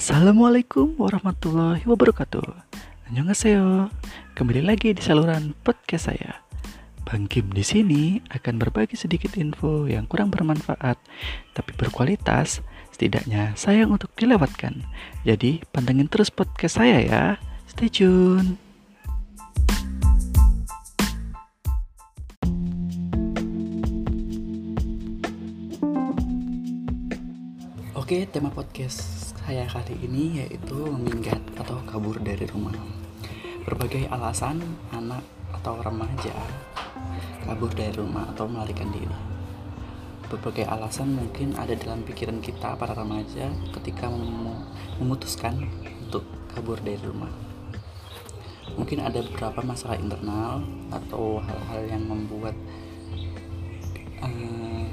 Assalamualaikum warahmatullahi wabarakatuh. Annyeonghaseyo. Kembali lagi di saluran podcast saya. Bang Kim di sini akan berbagi sedikit info yang kurang bermanfaat tapi berkualitas, setidaknya sayang untuk dilewatkan. Jadi, pantengin terus podcast saya ya. Stay tune. Oke, tema podcast saya kali ini yaitu meminggat atau kabur dari rumah. Berbagai alasan anak atau remaja kabur dari rumah atau melarikan diri. Berbagai alasan mungkin ada dalam pikiran kita para remaja ketika mem- memutuskan untuk kabur dari rumah. Mungkin ada beberapa masalah internal atau hal-hal yang membuat eh,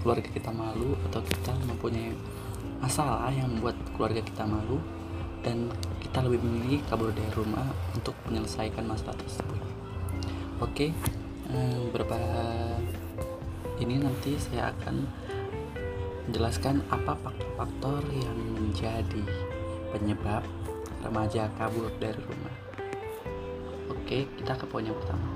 keluarga kita malu atau kita mempunyai masalah yang membuat keluarga kita malu dan kita lebih memilih kabur dari rumah untuk menyelesaikan masalah tersebut. Oke, eh, beberapa ini nanti saya akan menjelaskan apa faktor-faktor yang menjadi penyebab remaja kabur dari rumah. Oke, kita ke poin yang pertama.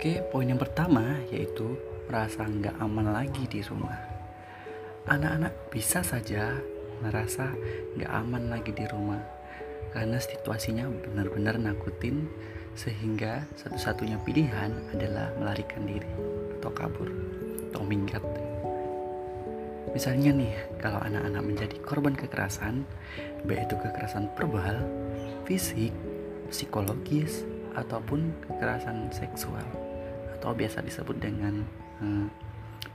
Oke, poin yang pertama yaitu merasa nggak aman lagi di rumah. Anak-anak bisa saja merasa nggak aman lagi di rumah karena situasinya benar-benar nakutin sehingga satu-satunya pilihan adalah melarikan diri atau kabur atau minggat. Misalnya nih, kalau anak-anak menjadi korban kekerasan, baik itu kekerasan verbal, fisik, psikologis, ataupun kekerasan seksual atau biasa disebut dengan hmm,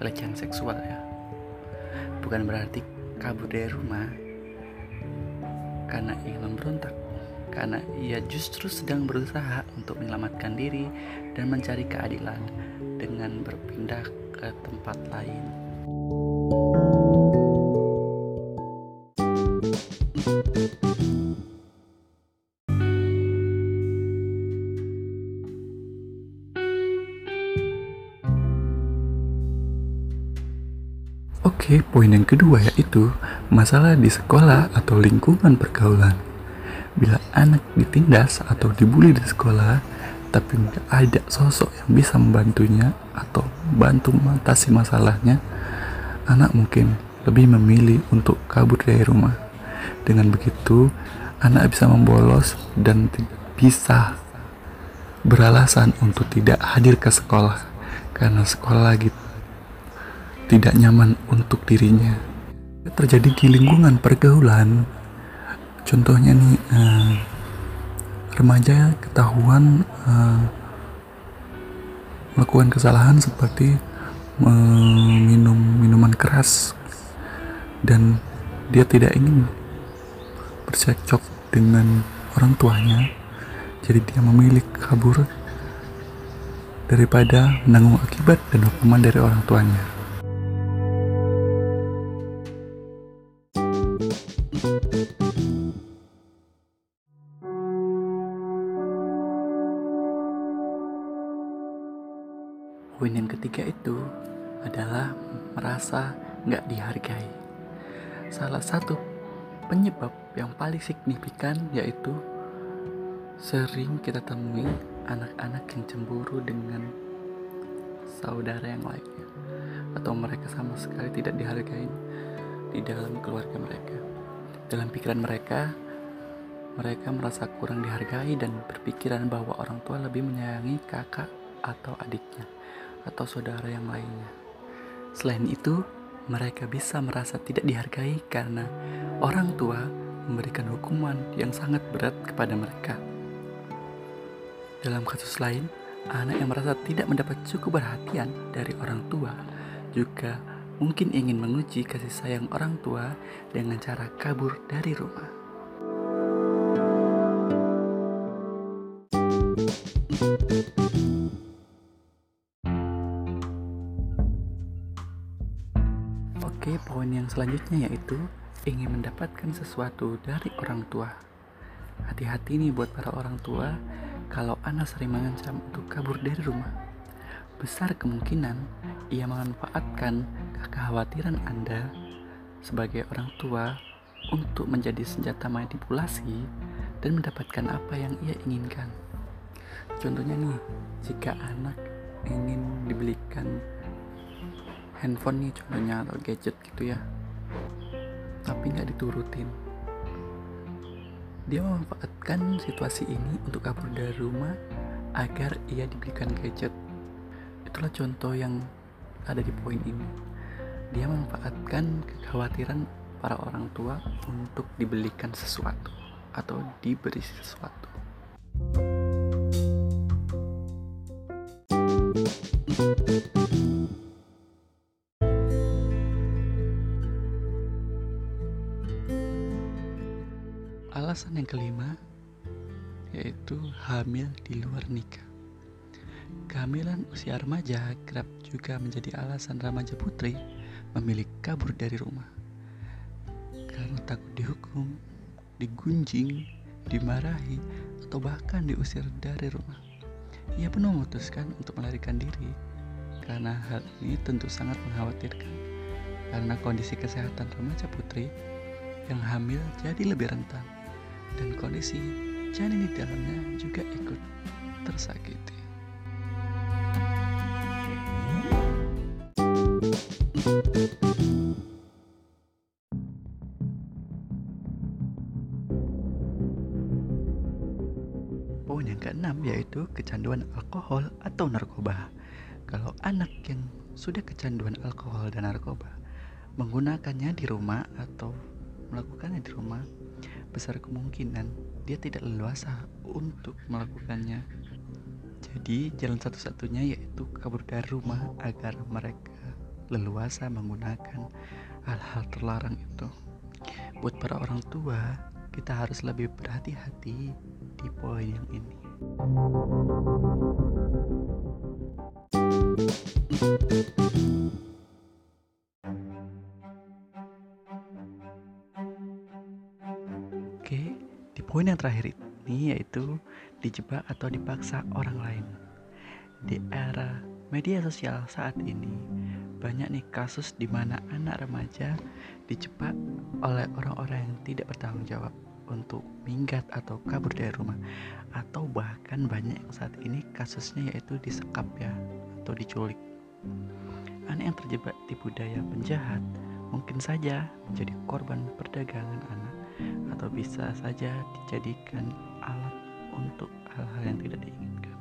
pelecehan seksual ya. Bukan berarti kabur dari rumah karena ingin memberontak, karena ia justru sedang berusaha untuk menyelamatkan diri dan mencari keadilan dengan berpindah ke tempat lain. Oke, poin yang kedua yaitu masalah di sekolah atau lingkungan pergaulan. Bila anak ditindas atau dibully di sekolah, tapi nggak ada sosok yang bisa membantunya atau bantu mengatasi masalahnya, anak mungkin lebih memilih untuk kabur dari rumah. Dengan begitu, anak bisa membolos dan tidak bisa beralasan untuk tidak hadir ke sekolah karena sekolah lagi tidak nyaman untuk dirinya. Terjadi di lingkungan pergaulan. Contohnya nih eh, remaja ketahuan eh, melakukan kesalahan seperti minum minuman keras dan dia tidak ingin bercekcok dengan orang tuanya jadi dia memilih kabur daripada menanggung akibat dan hukuman dari orang tuanya. Salah satu penyebab yang paling signifikan yaitu sering kita temui anak-anak yang cemburu dengan saudara yang lainnya atau mereka sama sekali tidak dihargai di dalam keluarga mereka. Dalam pikiran mereka, mereka merasa kurang dihargai dan berpikiran bahwa orang tua lebih menyayangi kakak atau adiknya atau saudara yang lainnya. Selain itu, mereka bisa merasa tidak dihargai karena orang tua memberikan hukuman yang sangat berat kepada mereka. Dalam kasus lain, anak yang merasa tidak mendapat cukup perhatian dari orang tua juga mungkin ingin menguji kasih sayang orang tua dengan cara kabur dari rumah. Oke, poin yang selanjutnya yaitu ingin mendapatkan sesuatu dari orang tua. hati-hati nih buat para orang tua kalau anak sering mengancam untuk kabur dari rumah. Besar kemungkinan ia memanfaatkan kekhawatiran Anda sebagai orang tua untuk menjadi senjata manipulasi dan mendapatkan apa yang ia inginkan. Contohnya nih, jika anak ingin dibelikan handphone nih contohnya atau gadget gitu ya, tapi nggak diturutin. Dia memanfaatkan situasi ini untuk kabur dari rumah agar ia dibelikan gadget. Itulah contoh yang ada di poin ini. Dia memanfaatkan kekhawatiran para orang tua untuk dibelikan sesuatu atau diberi sesuatu. Alasan yang kelima yaitu hamil di luar nikah. Kehamilan usia remaja kerap juga menjadi alasan remaja putri memilih kabur dari rumah karena takut dihukum, digunjing, dimarahi, atau bahkan diusir dari rumah. Ia pun memutuskan untuk melarikan diri karena hal ini tentu sangat mengkhawatirkan karena kondisi kesehatan remaja putri yang hamil jadi lebih rentan dan kondisi janin di dalamnya juga ikut tersakiti. Poin yang keenam yaitu kecanduan alkohol atau narkoba. Kalau anak yang sudah kecanduan alkohol dan narkoba menggunakannya di rumah atau melakukannya di rumah, besar kemungkinan dia tidak leluasa untuk melakukannya. Jadi jalan satu-satunya yaitu kabur dari rumah agar mereka leluasa menggunakan hal-hal terlarang itu. Buat para orang tua, kita harus lebih berhati-hati di poin yang ini. Oke, poin yang terakhir ini yaitu dijebak atau dipaksa orang lain. Di era media sosial saat ini, banyak nih kasus di mana anak remaja dijebak oleh orang-orang yang tidak bertanggung jawab untuk minggat atau kabur dari rumah atau bahkan banyak yang saat ini kasusnya yaitu disekap ya atau diculik. Anak yang terjebak di budaya penjahat mungkin saja menjadi korban perdagangan anak atau bisa saja dijadikan alat untuk hal-hal yang tidak diinginkan.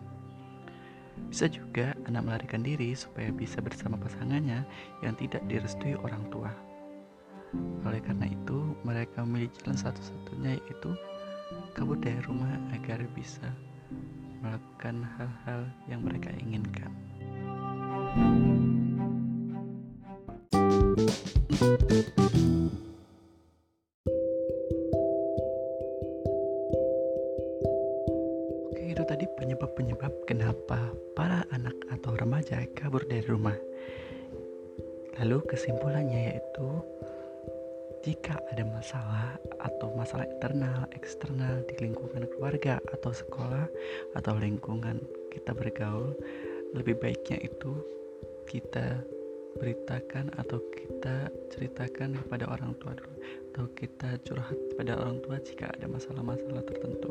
Bisa juga anak melarikan diri supaya bisa bersama pasangannya yang tidak direstui orang tua. Oleh karena itu, mereka memilih jalan satu-satunya yaitu kabur dari rumah agar bisa melakukan hal-hal yang mereka inginkan. Oke, Lalu kesimpulannya yaitu jika ada masalah atau masalah internal, eksternal di lingkungan keluarga atau sekolah atau lingkungan kita bergaul, lebih baiknya itu kita beritakan atau kita ceritakan kepada orang tua dulu atau kita curhat pada orang tua jika ada masalah-masalah tertentu.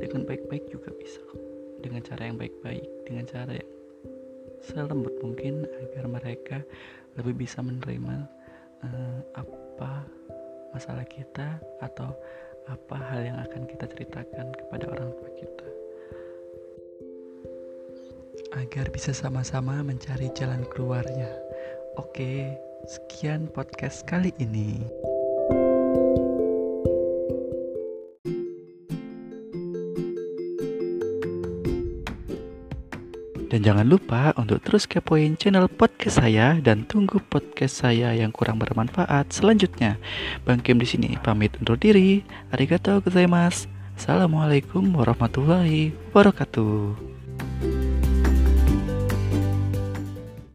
Dengan baik-baik juga bisa dengan cara yang baik-baik dengan cara yang selembut mungkin agar mereka lebih bisa menerima uh, apa masalah kita atau apa hal yang akan kita ceritakan kepada orang tua kita agar bisa sama-sama mencari jalan keluarnya. Oke, sekian podcast kali ini. Dan jangan lupa untuk terus kepoin channel podcast saya dan tunggu podcast saya yang kurang bermanfaat selanjutnya. Bang Kim di sini pamit undur diri. Arigatou gozaimasu. Assalamualaikum warahmatullahi wabarakatuh.